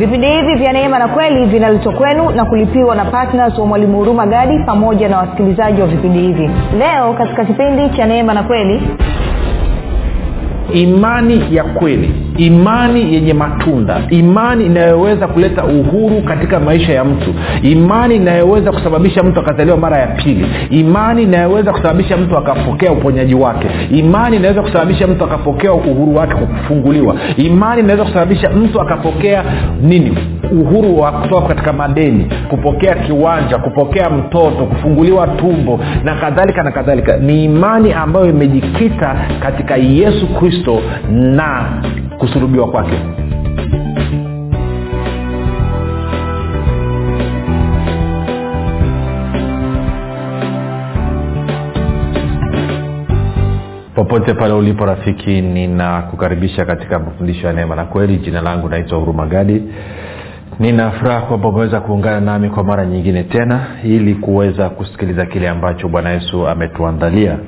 vipindi hivi vya neema na kweli vinaletwa kwenu na kulipiwa na ptns wa mwalimu huruma gadi pamoja na wasikilizaji wa vipindi hivi. Leo katika kipindi cha neema na kweli imani ya kweli imani yenye matunda. Imani inayoweza kuleta uhuru katika maisha ya mtu. Imani inayoweza kusababisha mtu akazaliwa mara ya pili. Imani inayoweza kusababisha mtu akapokea uponyaji wake. Imani inaweza kusababisha mtu akapokea uhuru wake kufunguliwa. Imani inaweza kusababisha mtu akapokea nini uhuru wa kutoka katika madeni kupokea kiwanja kupokea mtoto kufunguliwa tumbo na kadhalika na kadhalika. Ni imani ambayo imejikita katika yesu kristo na kusurubiwa kwake. Popote pale ulipo rafiki ninakukaribisha katika mafundisho ya neema na kweli. Jina langu naitwa huruma gadi nina furaha kwamba umeweza kuungana nami kwa mara nyingine tena ili kuweza kusikiliza kile ambacho bwana yesu ametuandalia.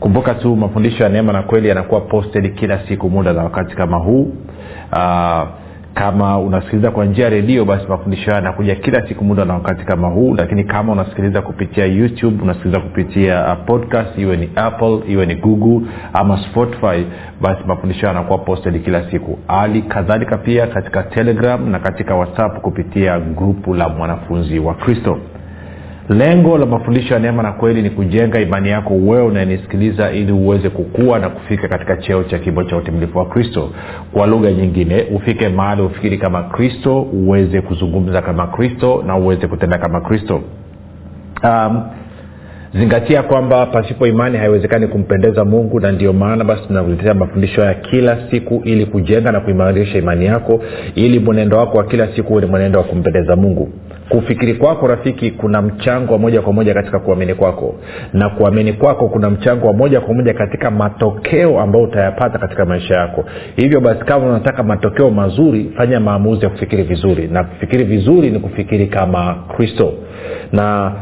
Kumbuka tu mafundisho ya neema na kweli yanakuwa posted kila siku muda na wakati kama huu. Uh, kama unasikiliza kwa njia ya redio basi mafundisho haya yanakuja kila siku muda na wakati kama huu. Lakini kama unasikiliza kupitia youtube unasikiliza kupitia uh, podcast iwe ni apple iwe ni google ama spotify basi mafundisho haya yanakuwa posted kila siku. Hali kadhalika pia katika telegram na katika whatsapp kupitia grupu la mwanafunzi wa kristo lengo la mafundisho ya neema na kweli ni kujenga imani yako wewe unayenisikiliza ili uweze kukua na kufika katika cheo cha kimo cha utimilifu wa kristo. Kwa lugha nyingine ufike mahali ufikiri kama kristo uweze kuzungumza kama kristo na uweze kutenda kama kristo. Um, zingatia kwamba pasipo imani haiwezekani kumpendeza mungu na ndio maana basi tunakuletea mafundisho haya kila siku ili kujenga na kuimarisha imani yako ili mwenendo wako wa kila siku uwe ni mwenendo wa kumpendeza mungu. Kufikiri kwako rafiki kuna mchango wa moja kwa moja katika kuamini kwako. Na kuamini kwako kuna mchango wa moja kwa moja katika matokeo ambayo utayapata katika maisha yako. Hivyo basi kama unataka matokeo mazuri fanya maamuzi ya kufikiri vizuri. Na kufikiri vizuri ni kufikiri kama kristo. Na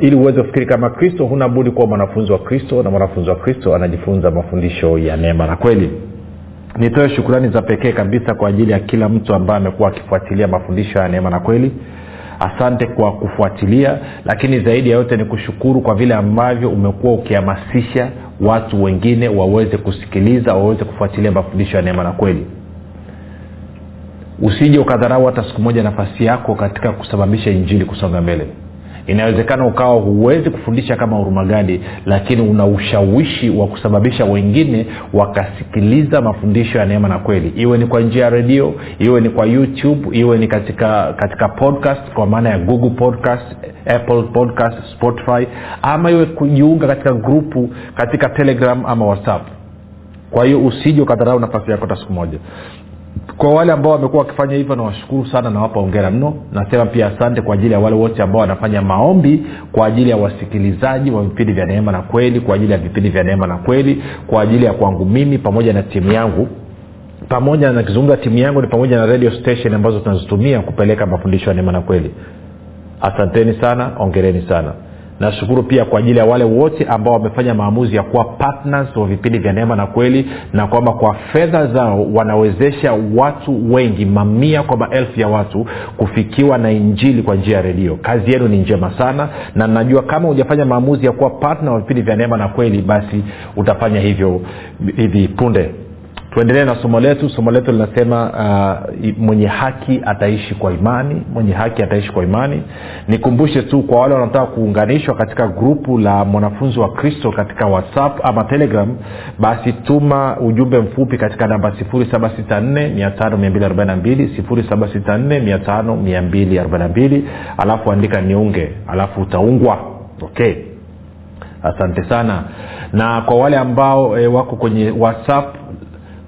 ili uweze kufikiri kama kristo huna budi kuwa mwanafunzi wa kristo na mwanafunzi wa kristo anajifunza mafundisho ya neema na kweli. Nitoe shukurani za pekee kabisa kwa ajili ya kila mtu ambaye amekuwa akifuatilia mafundisho ya neema na kweli. Asante kwa kufuatilia lakini zaidi ya yote ni kushukuru kwa vile ambavyo umekuwa ukihamasisha watu wengine waweze kusikiliza waweze kufuatilia mafundisho ya neema na kweli. Usije ukadharau hata siku moja nafasi yako katika kusababisha injili kusonga mbele inawezekana ukawa huwezi kufundisha kama hurumagadi lakini una ushawishi wa kusababisha wengine wakasikiliza mafundisho ya neema na kweli. Iwe ni kwa njia ya redio iwe ni kwa youtube iwe ni katika katika podcast kwa maana ya google podcast apple podcast spotify ama iwe kujiunga katika grupu katika telegram ama whatsapp. Kwa hiyo usije ukadharau nafasi yako hata siku moja kwa wale ambao wamekuwa wakifanya hivyo nawashukuru sana nawapa ongera mno. Nasema pia asante kwa ajili ya wale wote ambao wanafanya maombi kwa ajili ya wasikilizaji wa vipindi vya neema na kweli kwa ajili ya vipindi vya neema na kweli kwa ajili ya kwangu mimi pamoja na timu yangu. Pamoja na kizungumza timu yangu ni pamoja na radio station ambazo tunazitumia kupeleka mafundisho ya neema na kweli. Asanteni sana ongereni sana nashukuru pia kwa ajili ya wale wote ambao wamefanya maamuzi ya kuwa partners wa vipindi vya neema na kweli na kwamba kwa fedha zao wanawezesha watu wengi mamia kwa maelfu ya watu kufikiwa na injili kwa njia ya redio. Kazi yenu ni njema sana na najua kama hujafanya maamuzi ya kuwa partner wa vipindi vya neema na kweli basi utafanya hivyo hivi punde tuendelee na somo letu. Somo letu linasema uh, mwenye haki ataishi kwa imani. Mwenye haki ataishi kwa imani. Nikumbushe tu kwa wale wanaotaka kuunganishwa katika grupu la mwanafunzi wa kristo katika whatsapp ama telegram basi tuma ujumbe mfupi katika namba 7645242 alafu andika niunge alafu utaungwa. Okay. Asante sana. Na kwa wale ambao e, wako kwenye whatsapp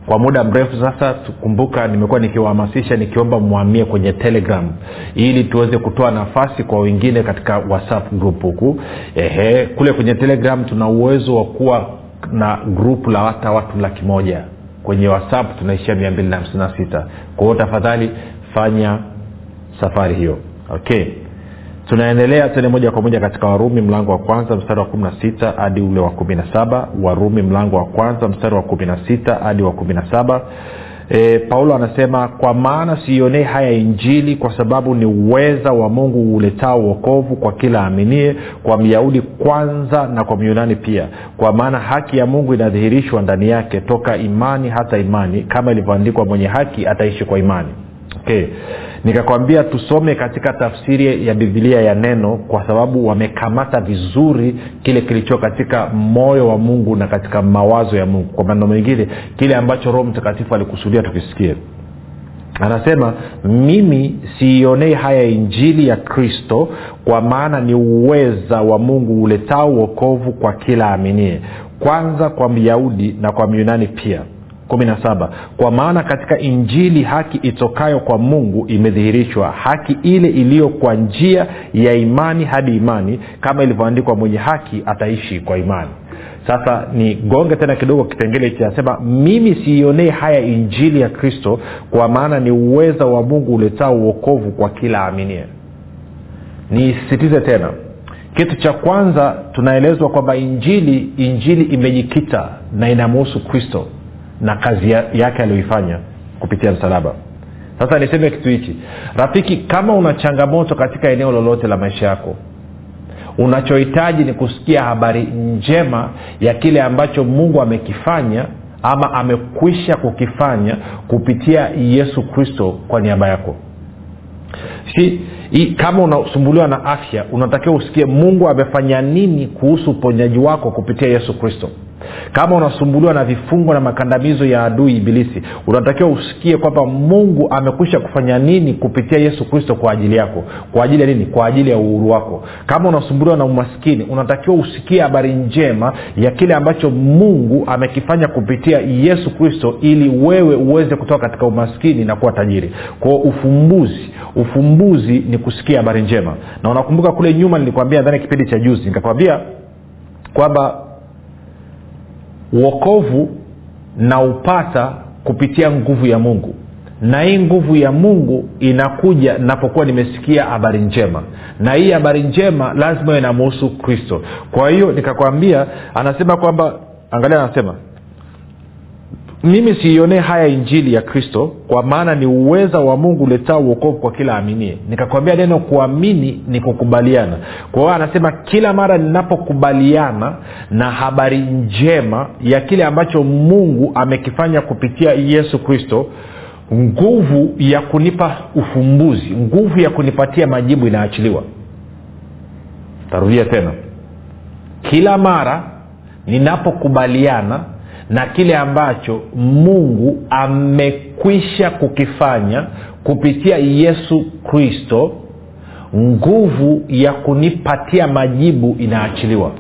kwa muda mrefu sasa kumbuka nimekuwa nikiwahamasisha nikiomba mwamie kwenye telegram ili tuweze kutoa nafasi kwa wengine katika whatsapp group huku. Ehe kule kwenye telegram tuna uwezo wa kuwa na grupu la hata watu laki moja. Kwenye whatsapp tunaishia mia mbili na hamsini na sita. Kwa hiyo tafadhali fanya safari hiyo. Okay tunaendelea tene moja kwa moja katika warumi mlango wa kwanza mstari wa kumi na hadi ule wa kumi na saba. Warumi mlango wa kwanza mstari wa kumi na sita hadi wa kumi na saba. E, paulo anasema kwa maana siionei haya injili kwa sababu ni uweza wa mungu uletao uokovu kwa kila aminie kwa myahudi kwanza na kwa myunani pia. Kwa maana haki ya mungu inadhihirishwa ndani yake. Toka imani hata imani kama ilivyoandikwa mwenye haki ataishi kwa imani okay nikakwambia tusome katika tafsiri ya bibilia ya neno kwa sababu wamekamata vizuri kile kilicho katika moyo wa mungu na katika mawazo ya mungu. Kwa maneno mengine kile ambacho roho mtakatifu alikusudia tukisikie. Anasema mimi siionei haya injili ya kristo kwa maana ni uweza wa mungu uletao uokovu kwa kila aminie kwanza kwa myahudi na kwa myunani pia 17 kwa maana katika injili haki itokayo kwa mungu imedhihirishwa haki ile iliyo kwa njia ya imani hadi imani kama ilivyoandikwa mwenye haki ataishi kwa imani. Sasa ni gonge tena kidogo kipengele kinasema mimi siionee haya injili ya kristo kwa maana ni uweza wa mungu uletao uokovu kwa kila aminie niisisitize tena kitu cha kwanza tunaelezwa kwamba injili injili imejikita na inamuhusu kristo na kazi yake aliyoifanya kupitia msalaba. Sasa niseme kitu hichi. Rafiki kama una changamoto katika eneo lolote la maisha yako unachohitaji ni kusikia habari njema ya kile ambacho mungu amekifanya ama amekwisha kukifanya kupitia yesu kristo kwa niaba yako. Si i, kama unasumbuliwa na afya unatakiwa usikie mungu amefanya nini kuhusu uponyaji wako kupitia yesu kristo kama unasumbuliwa na vifungo na makandamizo ya adui ibilisi unatakiwa usikie kwamba mungu amekwisha kufanya nini kupitia yesu kristo kwa ajili yako. Kwa ajili ya nini? Kwa ajili ya uhuru wako. Kama unasumbuliwa na umaskini unatakiwa usikie habari njema ya kile ambacho mungu amekifanya kupitia yesu kristo ili wewe uweze kutoka katika umaskini na kuwa tajiri. Kwao ufumbuzi ufumbuzi ni kusikia habari njema. Na unakumbuka kule nyuma nilikwambia ndani ya kipindi cha juzi nikakwambia kwamba uokovu naupata kupitia nguvu ya mungu. Na hii nguvu ya mungu inakuja napokuwa nimesikia habari njema. Na hii habari njema lazima inamuhusu kristo. Kwa hiyo nikakwambia anasema kwamba angalia anasema mimi siionee haya injili ya kristo kwa maana ni uweza wa mungu uletaa uokovu kwa kila aminie nikakwambia neno kuamini ni kukubaliana. Kwa hiyo anasema kila mara ninapokubaliana na habari njema ya kile ambacho mungu amekifanya kupitia yesu kristo nguvu ya kunipa ufumbuzi nguvu ya kunipatia majibu inaachiliwa. Tarudia tena. Kila mara ninapokubaliana na kile ambacho mungu amekwisha kukifanya kupitia yesu kristo nguvu ya kunipatia majibu inaachiliwa.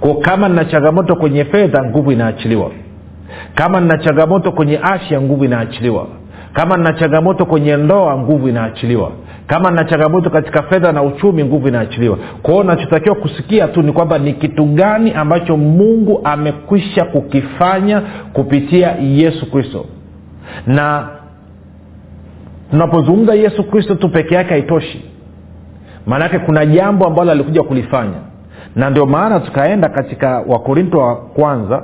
Ko kama nina changamoto kwenye fedha nguvu inaachiliwa. Kama nina changamoto kwenye afya nguvu inaachiliwa. Kama nina changamoto kwenye ndoa nguvu inaachiliwa kama na changamoto katika fedha na uchumi nguvu inaachiliwa. Kwao nachotakiwa kusikia tu ni kwamba ni kitu gani ambacho mungu amekwisha kukifanya kupitia yesu kristo. Na tunapozungumza yesu kristo tu peke yake haitoshi. Maanake kuna jambo ambalo alikuja kulifanya. Na ndio maana tukaenda katika wakorinto wa kwanza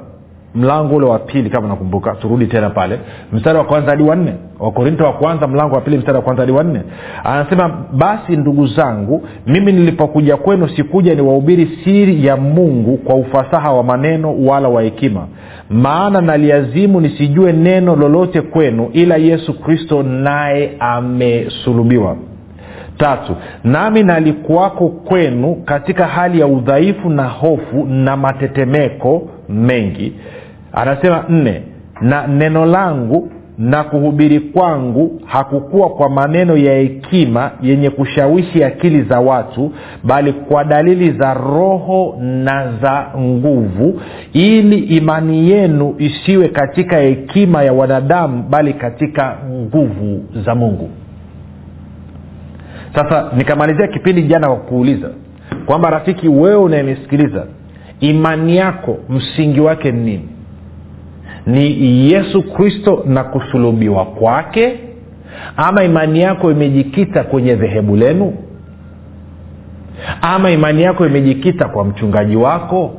mlango ule wa pili kama nakumbuka. Turudi tena pale. Mstari wa kwanza hadi wanne wakorinto wa kwanza mlango wa pili mstari wa kwanza hadi wanne anasema basi ndugu zangu mimi nilipokuja kwenu sikuja niwahubiri siri ya mungu kwa ufasaha wa maneno wala wa hekima. Maana naliazimu nisijue neno lolote kwenu ila yesu kristo naye amesulubiwa. Tatu nami nalikuwako kwenu katika hali ya udhaifu na hofu na matetemeko mengi anasema nne na neno langu na kuhubiri kwangu hakukuwa kwa maneno ya hekima yenye kushawishi akili za watu bali kwa dalili za roho na za nguvu ili imani yenu isiwe katika hekima ya wanadamu bali katika nguvu za mungu. Sasa nikamalizia kipindi jana kwa kuuliza kwamba rafiki wewe unayenisikiliza imani yako msingi wake ni nini ni yesu kristo na kusulubiwa kwake ama imani yako imejikita kwenye dhehebu lenu? Ama imani yako imejikita kwa mchungaji wako?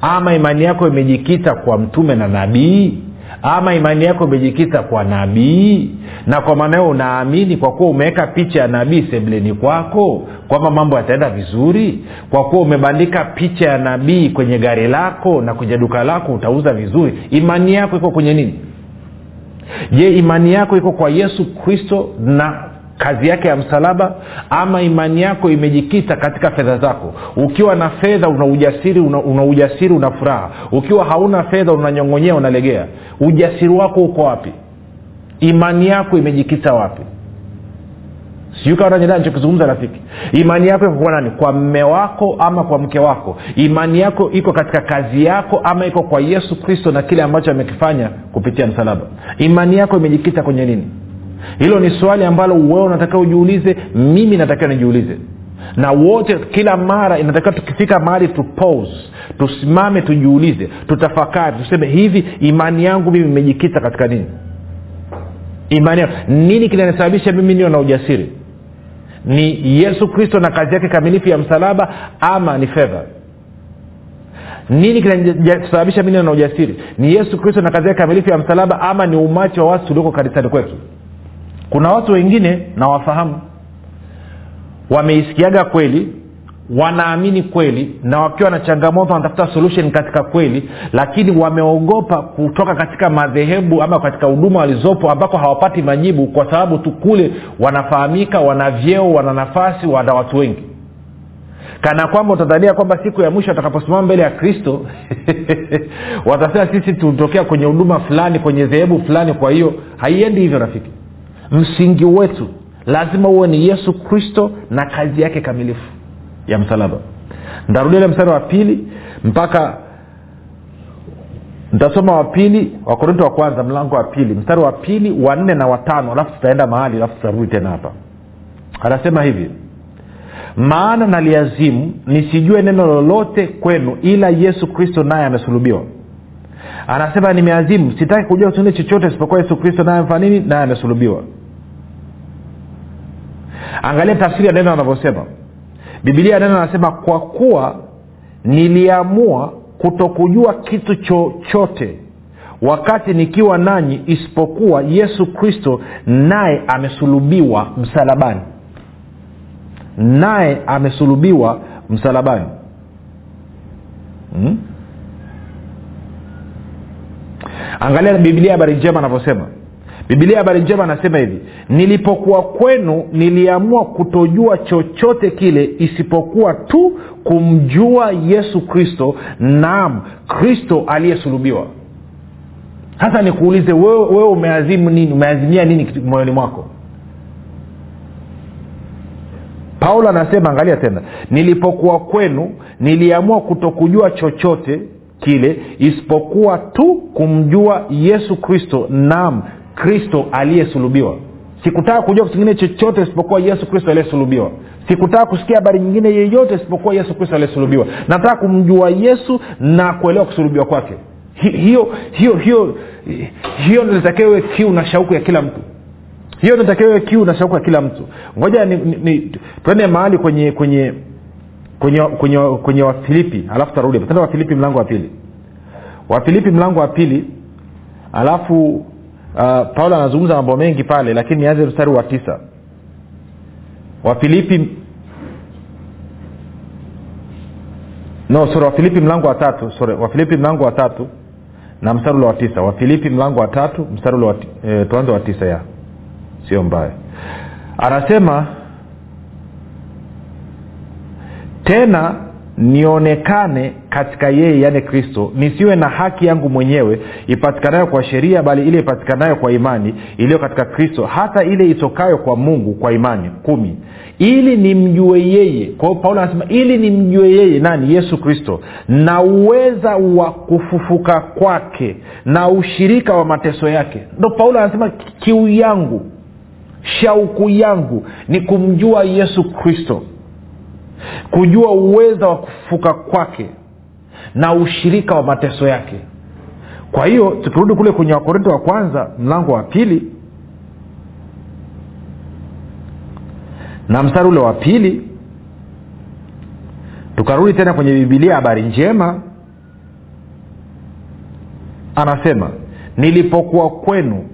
Ama imani yako imejikita kwa mtume na nabii ama imani yako imejikita kwa nabii? Na kwa maana hiyo unaamini kwa kuwa umeweka picha ya nabii sebleni kwako kwamba mambo yataenda vizuri? Kwa kuwa umebandika picha ya nabii kwenye gari lako na kwenye duka lako utauza vizuri imani yako iko kwenye nini? Je imani yako iko kwa yesu kristo na kazi yake ya msalaba ama imani yako imejikita katika fedha zako. Ukiwa na fedha una ujasiri una, una ujasiri una furaha. Ukiwa hauna fedha unanyongonyea unalegea. Ujasiri wako uko wapi? Imani yako imejikita wapi? Nichokizungumza rafiki. Imani yako iko kwa nani? Kwa mme wako ama kwa mke wako? Imani yako iko katika kazi yako ama iko kwa yesu kristo na kile ambacho amekifanya kupitia msalaba? Imani yako imejikita kwenye nini hilo ni swali ambalo wewe unatakiwa ujiulize mimi natakiwa nijiulize. Na wote kila mara inatakiwa tukifika mahali tu tusimame tujiulize tutafakari tuseme hivi imani yangu mimi imejikita katika nini? Imani yangu. Nini kinanisababisha mimi niyo na ujasiri? Ni yesu kristo na kazi yake kamilifu ya msalaba ama ni fedha? Nini kinasababisha mimi na ujasiri? Ni yesu kristo na kazi yake kamilifu ya msalaba ama ni umachi wa watu tulioko kanisani kwetu kuna watu wengine nawafahamu. Wameisikiaga kweli wanaamini kweli na wakiwa na changamoto wanatafuta solution katika kweli lakini wameogopa kutoka katika madhehebu ama katika huduma walizopo ambako hawapati majibu kwa sababu tu kule wanafahamika wana vyeo wana nafasi wana watu wengi. Kana kwamba utadhania kwamba siku ya mwisho atakaposimama mbele ya kristo watasema sisi tulitokea kwenye huduma fulani kwenye dhehebu fulani kwa hiyo haiendi hivyo rafiki msingi wetu lazima uwe ni yesu kristo na kazi yake kamilifu ya msalaba. Ntarudia ile mstari wa pili mpaka ntasoma wa pili wakorinto wa kwanza mlango wa pili. Mstari wa pili wa nne na watano alafu tutaenda mahali alafu tutarudi tena hapa. Anasema hivi maana naliazimu nisijue neno lolote kwenu ila yesu kristo naye amesulubiwa. Anasema nimeazimu sitaki kujua chochote isipokuwa yesu kristo naye amefanya nini naye amesulubiwa angalia tafsiri ya neno anavyosema. Bibilia ya neno anasema kwa kuwa niliamua kutokujua kitu chochote wakati nikiwa nanyi isipokuwa yesu kristo naye amesulubiwa msalabani. Naye amesulubiwa msalabani. Hmm? angalia bibilia habari njema anavyosema bibilia habari njema anasema hivi nilipokuwa kwenu niliamua kutojua chochote kile isipokuwa tu kumjua yesu kristo naam kristo aliyesulubiwa. Sasa nikuulize wewe, wewe umeazimu nini umeazimia nini moyoni mwako? Paulo anasema angalia tena nilipokuwa kwenu niliamua kutokujua chochote kile isipokuwa tu kumjua yesu kristo nam kristo aliyesulubiwa. Sikutaka kujua kitu kingine chochote isipokuwa yesu kristo aliyesulubiwa. Sikutaka kusikia habari nyingine yeyote isipokuwa yesu kristo aliyesulubiwa. Nataka kumjua yesu na kuelewa kusulubiwa kwake. Hiyo hiyo hiyo hiyo nilitakiwa kiu na shauku ya kila mtu. Hiyo nitakiwe kiu na shauku ya kila mtu. Ngoja ni, mahali kwenye kwenye kwenye kwenye kwenye wafilipi alafu tarudi tenda wafilipi mlango wa pili. Wafilipi mlango wa pili alafu uh, paulo anazungumza mambo mengi pale lakini nianze mstari wa tisa. Wafilipi no sorry wafilipi mlango wa tatu sorry wafilipi mlango wa tatu na mstari ule wa tisa. Wafilipi mlango wa tatu mstari ule e, tuanze wa tisa ya. Sio mbaya. Anasema tena nionekane katika yeye yaani kristo. Nisiwe na haki yangu mwenyewe ipatikanayo kwa sheria bali ile ipatikanayo kwa imani iliyo katika kristo hata ile itokayo kwa mungu kwa imani. Kumi. Ili nimjue yeye. Kwao paulo anasema ili nimjue yeye nani? Yesu kristo. Na uweza wa kufufuka kwake na ushirika wa mateso yake. Ndo paulo anasema kiu yangu shauku yangu ni kumjua yesu kristo kujua uweza wa kufufuka kwake na ushirika wa mateso yake. Kwa hiyo tukirudi kule kwenye wakorinto wa kwanza mlango wa pili na mstari ule wa pili tukarudi tena kwenye bibilia habari njema. Anasema nilipokuwa kwenu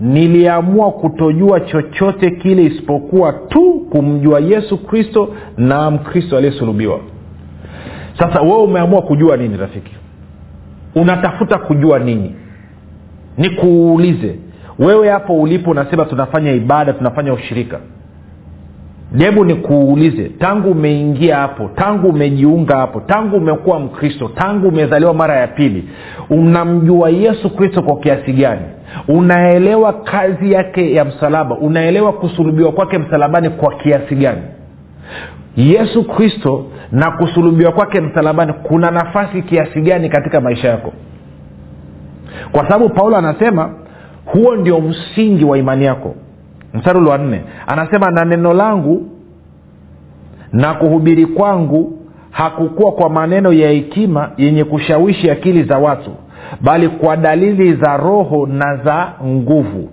niliamua kutojua chochote kile isipokuwa tu kumjua yesu kristo na mkristo aliyesulubiwa. Sasa wewe umeamua kujua nini rafiki? Unatafuta kujua nini? Nikuulize. Wewe hapo ulipo unasema tunafanya ibada tunafanya ushirika. Hebu nikuulize tangu umeingia hapo tangu umejiunga hapo tangu umekuwa mkristo tangu umezaliwa mara ya pili unamjua yesu kristo kwa kiasi gani unaelewa kazi yake ya msalaba? Unaelewa kusulubiwa kwake msalabani kwa kiasi gani? Yesu kristo na kusulubiwa kwake msalabani kuna nafasi kiasi gani katika maisha yako? Kwa sababu paulo anasema huo ndio msingi wa imani yako. Mstari wa nne anasema na neno langu na kuhubiri kwangu hakukuwa kwa maneno ya hekima yenye kushawishi akili za watu bali kwa dalili za roho na za nguvu.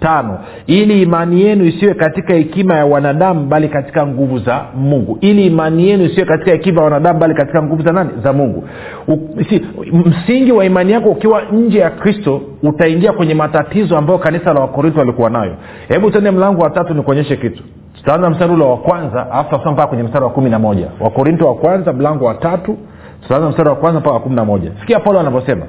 Tano ili imani yenu isiwe katika hekima ya wanadamu bali katika nguvu za mungu. Ili imani yenu isiwe katika hekima ya wanadamu bali katika nguvu za nani? Za mungu. U, si, msingi wa imani yako ukiwa nje ya kristo utaingia kwenye matatizo ambayo kanisa la wakorintho walikuwa nayo. Hebu tende mlango wa tatu nikuonyeshe kitu. Tutaanza mstari ule wa kwanza alafu tutasoma mpaka kwenye mstari wa kumi na moja. Wakorintho wa kwanza mlango wa tatu. Tutaanza mstari wa kwanza mpaka wa kumi na moja. Sikia paulo anavyosema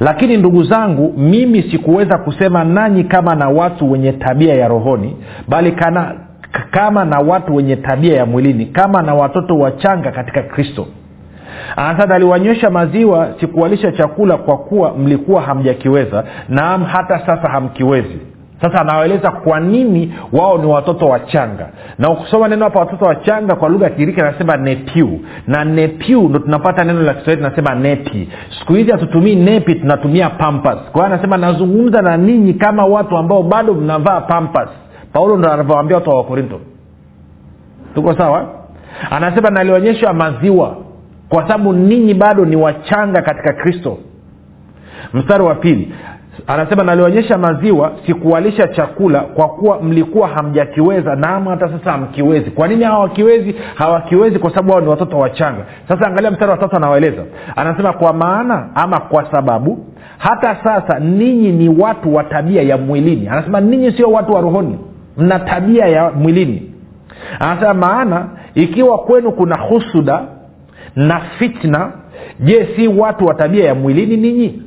lakini ndugu zangu mimi sikuweza kusema nanyi kama na watu wenye tabia ya rohoni bali kana, kama na watu wenye tabia ya mwilini kama na watoto wachanga katika kristo. Anasema aliwanywesha maziwa sikuwalisha chakula kwa kuwa mlikuwa hamjakiweza naam hata sasa hamkiwezi sasa anawaeleza kwa nini wao ni watoto wachanga. Na ukisoma neno hapa watoto wachanga kwa lugha ya kigiriki anasema nepiu na nepiu ndo tunapata neno la kiswahili tunasema nepi siku hizi hatutumii nepi tunatumia pampas. Kwa anasema nazungumza na ninyi kama watu ambao bado mnavaa pampas. Paulo ndo anavyoambia watu wa wakorinto. Tuko sawa? Anasema nalionyeshwa maziwa kwa sababu ninyi bado ni wachanga katika kristo. Mstari wa pili anasema nalionyesha maziwa sikuwalisha chakula kwa kuwa mlikuwa hamjakiweza naam hata sasa hamkiwezi. Kwa nini hawakiwezi hawakiwezi kwa sababu hao ni watoto wachanga. Sasa angalia mstari wa tatu anawaeleza. Anasema kwa maana ama kwa sababu hata sasa ninyi ni watu wa tabia ya mwilini. Anasema ninyi sio watu wa rohoni mna tabia ya mwilini. Anasema maana ikiwa kwenu kuna husuda na fitna je si watu wa tabia ya mwilini ninyi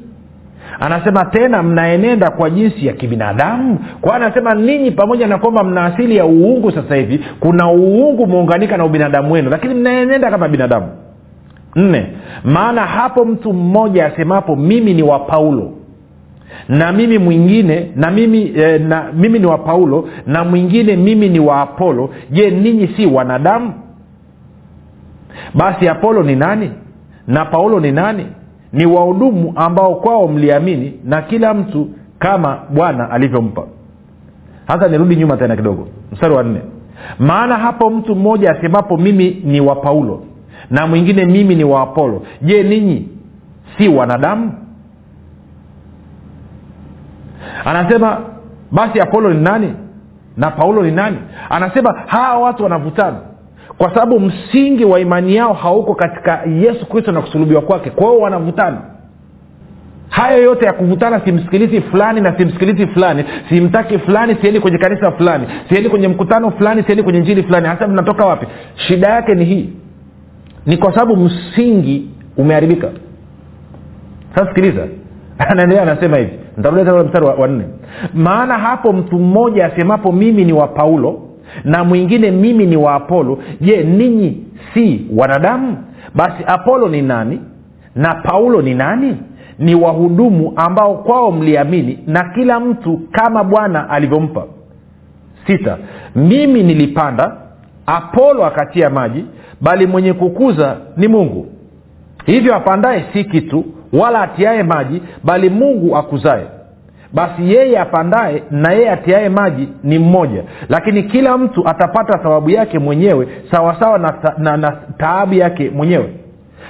anasema tena mnaenenda kwa jinsi ya kibinadamu? Kwa anasema ninyi pamoja na kwamba mna asili ya uungu sasa hivi kuna uungu muunganika na ubinadamu wenu lakini mnaenenda kama binadamu. Nne maana hapo mtu mmoja asemapo mimi ni wa paulo na mimi mwingine na mimi eh, na mimi ni wa paulo na mwingine mimi ni wa apolo je ninyi si wanadamu? Basi apolo ni nani? Na paulo ni nani ni wahudumu ambao kwao mliamini na kila mtu kama bwana alivyompa. Hasa nirudi nyuma tena kidogo. Mstari wa nne. Maana hapo mtu mmoja asemapo mimi ni wa paulo na mwingine mimi ni wa apolo. Je ninyi si wanadamu? Anasema basi apolo ni nani na paulo ni nani? Anasema hawa watu wanavutana kwa sababu msingi wa imani yao hauko katika yesu kristo na kusulubiwa kwake. Kwa hiyo wanavutana. Hayo yote ya kuvutana simsikilizi fulani na simsikilizi fulani. Simtaki fulani siendi kwenye kanisa fulani. Siendi kwenye mkutano fulani siendi kwenye njili fulani. Hasa mnatoka wapi? Shida yake ni hii. Ni kwa sababu msingi umeharibika. Sasa sikiliza. Anaendelea anasema hivi. Ntarudia mstari wa, wa nne. Maana hapo mtu mmoja asemapo mimi ni wa paulo na mwingine mimi ni wa apolo je ninyi si wanadamu? Basi apolo ni nani? Na paulo ni nani? Ni wahudumu ambao kwao mliamini na kila mtu kama bwana alivyompa. Sita mimi nilipanda apolo akatia maji bali mwenye kukuza ni mungu. Hivyo apandaye si kitu wala atiaye maji bali mungu akuzaye basi yeye apandaye na yeye atiaye maji ni mmoja. Lakini kila mtu atapata thawabu yake mwenyewe sawasawa na, na, na taabu yake mwenyewe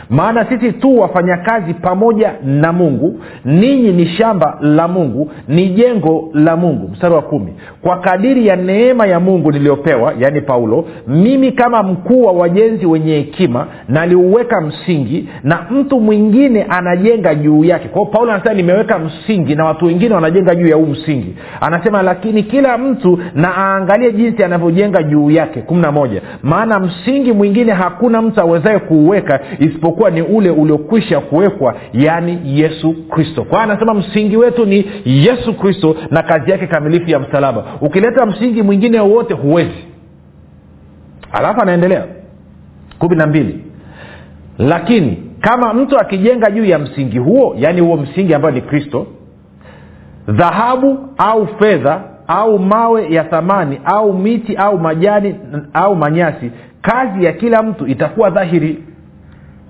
maana sisi tu wafanyakazi pamoja na mungu ninyi ni shamba la mungu ni jengo la mungu. Mstari wa kumi. Kwa kadiri ya neema ya mungu niliyopewa yaani paulo mimi kama mkuu wa wajenzi wenye hekima naliuweka msingi na mtu mwingine anajenga juu yake. Kwao paulo anasema nimeweka msingi na watu wengine wanajenga juu ya huu msingi. Anasema lakini kila mtu na aangalie jinsi anavyojenga juu yake. Kumi na moja. Maana msingi mwingine hakuna mtu awezaye kuuweka isipokuwa ni ule uliokwisha kuwekwa yaani yesu kristo. Kwa anasema msingi wetu ni yesu kristo na kazi yake kamilifu ya msalaba. Ukileta msingi mwingine wowote huwezi. Alafu anaendelea. Kumi na mbili. Lakini kama mtu akijenga juu ya msingi huo yaani huo msingi ambayo ni kristo dhahabu au fedha au mawe ya thamani au miti au majani au manyasi kazi ya kila mtu itakuwa dhahiri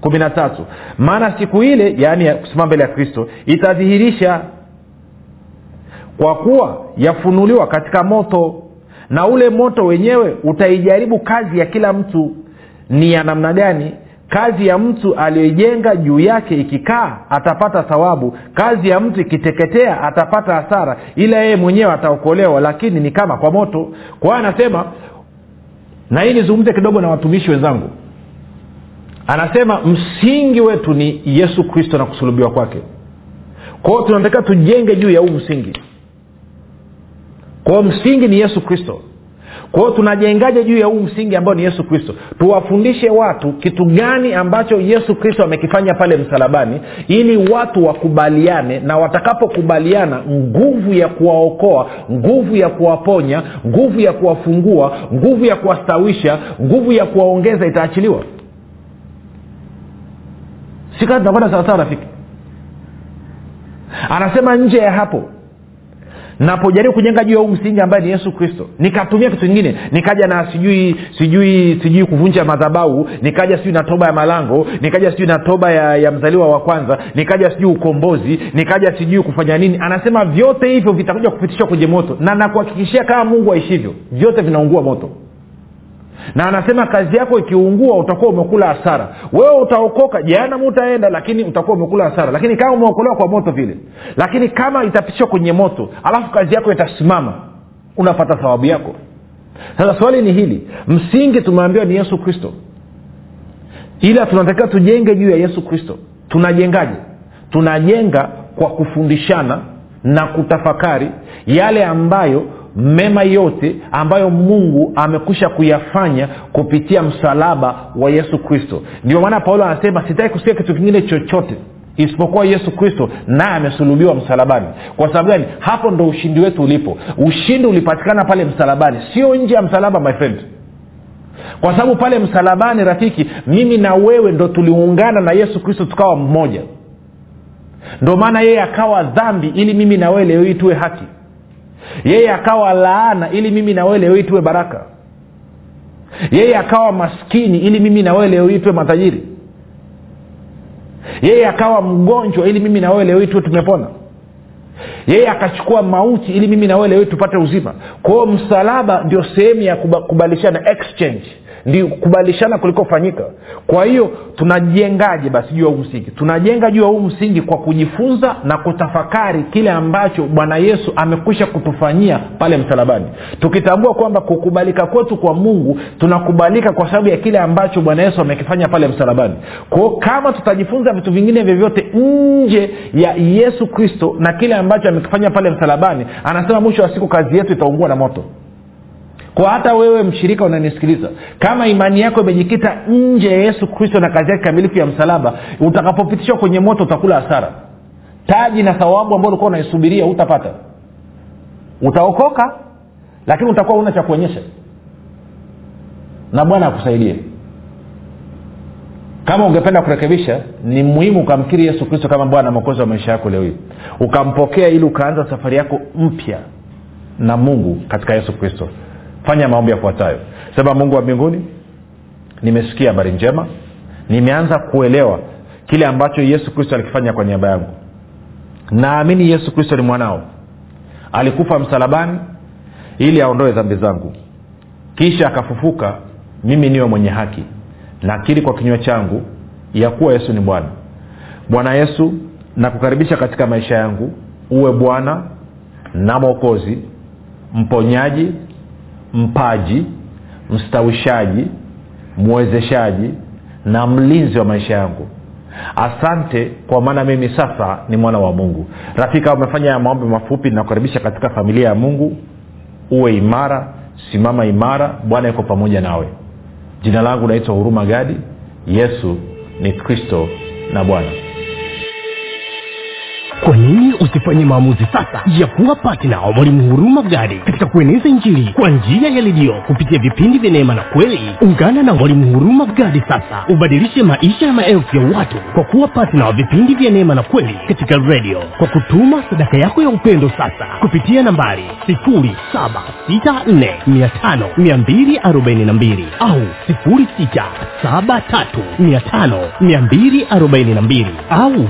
kumi na tatu. Maana siku ile yaani kusimama mbele ya kristo itadhihirisha kwa kuwa yafunuliwa katika moto na ule moto wenyewe utaijaribu kazi ya kila mtu. Ni ya namna gani? Kazi ya mtu aliyoijenga juu yake ikikaa atapata thawabu. Kazi ya mtu ikiteketea atapata hasara. Ila yeye mwenyewe ataokolewa lakini ni kama kwa moto. Kwa hiyo anasema na hii nizungumze kidogo na watumishi wenzangu anasema msingi wetu ni yesu kristo na kusulubiwa kwake. Kwa hiyo tunatakiwa tujenge juu ya huu msingi. Kwa hiyo msingi ni yesu kristo. Kwa tunajengaje juu ya huu msingi ambao ni yesu kristo? Tuwafundishe watu kitu gani ambacho yesu kristo amekifanya pale msalabani ili watu wakubaliane na watakapokubaliana nguvu ya kuwaokoa nguvu ya kuwaponya nguvu ya kuwafungua nguvu ya kuwastawisha nguvu ya kuwaongeza itaachiliwa sikaa tunakwenda sawasawa rafiki. Anasema nje ya hapo napojaribu kujenga juu ya huu msingi ambaye ni yesu kristo nikatumia kitu kingine nikaja na sijui sijui sijui kuvunja madhabau nikaja sijui na toba ya malango nikaja sijui na toba ya, ya mzaliwa wa kwanza nikaja sijui ukombozi nikaja sijui kufanya nini. Anasema vyote hivyo vitakuja kupitishwa kwenye moto na nakuhakikishia kama mungu aishivyo vyote vinaungua moto na anasema kazi yako ikiungua utakuwa umekula hasara. Wewe utaokoka jehanamu utaenda lakini utakuwa umekula hasara. Lakini kama umeokolewa kwa moto vile lakini kama itapitishwa kwenye moto alafu kazi yako itasimama unapata thawabu yako. Sasa swali ni hili msingi tumeambiwa ni yesu kristo. Ila tunatakiwa tujenge juu ya yesu kristo. Tunajengaje? Tunajenga kwa kufundishana na kutafakari yale ambayo mema yote ambayo mungu amekwisha kuyafanya kupitia msalaba wa yesu kristo. Ndio maana paulo anasema sitaki kusikia kitu kingine chochote isipokuwa yesu kristo naye amesulubiwa msalabani. Kwa sababu gani? Hapo ndo ushindi wetu ulipo. Ushindi ulipatikana pale msalabani sio nje ya msalaba my friend. Kwa sababu pale msalabani rafiki mimi na wewe ndo tuliungana na yesu kristo tukawa mmoja. Ndo maana yeye akawa dhambi ili mimi na wewe leo hii tuwe haki yeye akawa laana ili mimi na wewe leo hii tuwe baraka. Yeye akawa maskini ili mimi na wewe leo hii tuwe matajiri. Yeye akawa mgonjwa ili mimi na wewe leo hii tuwe tumepona. Yeye akachukua mauti ili mimi na wewe leo hii tupate uzima. Kwa hiyo msalaba ndio sehemu ya kubadilishana exchange ndio kubadilishana kulikofanyika kwa hiyo tunajengaje basi juu ya huu msingi? Tunajenga juu ya huu msingi kwa kujifunza na kutafakari kile ambacho bwana yesu amekwisha kutufanyia pale msalabani. Tukitambua kwamba kukubalika kwetu kwa mungu tunakubalika kwa sababu ya kile ambacho bwana yesu amekifanya pale msalabani. Kwao kama tutajifunza vitu vingine vyovyote nje ya yesu kristo na kile ambacho amekifanya pale msalabani anasema mwisho wa siku kazi yetu itaungua na moto kwa hata wewe mshirika unanisikiliza kama imani yako imejikita nje ya yesu kristo na kazi yake kamilifu ya msalaba utakapopitishwa kwenye moto utakula hasara. Taji na thawabu ambao ulikuwa unaisubiria utapata utaokoka lakini utakuwa una cha kuonyesha. Na bwana akusaidie. Kama ungependa kurekebisha ni muhimu ukamkiri yesu kristo kama bwana mwokozi wa maisha yako leo hii. Ukampokea ili ukaanza safari yako mpya na mungu katika yesu kristo fanya maombi yafuatayo. Sema mungu wa mbinguni nimesikia habari njema. Nimeanza kuelewa kile ambacho yesu kristo alikifanya kwa niaba yangu. Naamini yesu kristo ni mwanao. Alikufa msalabani ili aondoe dhambi zangu. Kisha akafufuka mimi niwe mwenye haki. Nakiri kwa kinywa changu ya kuwa yesu ni bwana. Bwana yesu nakukaribisha katika maisha yangu. Uwe bwana na mwokozi mponyaji mpaji mstawishaji mwezeshaji na mlinzi wa maisha yangu. Asante kwa maana mimi sasa ni mwana wa mungu. Rafika umefanya ya maombi mafupi nakukaribisha katika familia ya mungu. Uwe imara simama imara bwana yuko pamoja nawe. Jina langu naitwa huruma gadi. Yesu ni kristo na bwana kwa nini usifanye maamuzi sasa ya kuwa patna wa mwalimu huruma gadi katika kueneza injili kwa njia ya redio kupitia vipindi vya neema na kweli? Ungana na mwalimu huruma gadi sasa. Ubadilishe maisha ya maelfu ya watu kwa kuwa patna wa vipindi vya neema na kweli katika redio. Kwa kutuma sadaka yako ya upendo sasa kupitia nambari 7645242 au 6735242 au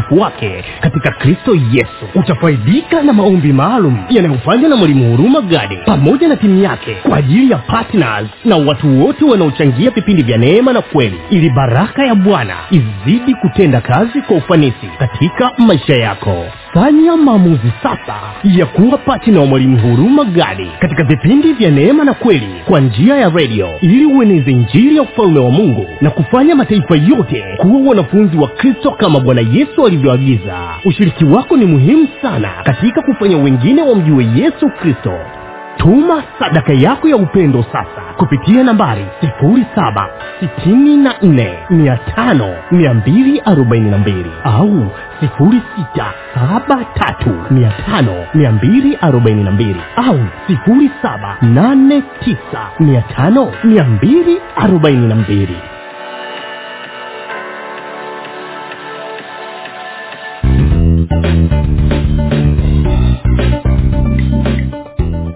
wake katika kristo yesu. Utafaidika na maombi maalum yanayofanywa na mwalimu huruma gadi pamoja na timu yake kwa ajili ya patnas na watu wote wanaochangia vipindi vya neema na kweli ili baraka ya bwana izidi kutenda kazi kwa ufanisi katika maisha yako. Fanya maamuzi sasa ya kuwa patina wa mwalimu huruma gadi katika vipindi vya neema na kweli kwa njia ya redio ili ueneze njiri ya ufalme wa mungu na kufanya mataifa yote kuwa wanafunzi wa kristo kama bwana yesu alivyoagiza ushiriki wako ni muhimu sana katika kufanya wengine wamjue yesu kristo. Tuma sadaka yako ya upendo sasa kupitia nambari 7645242 au 6735242 au 7895242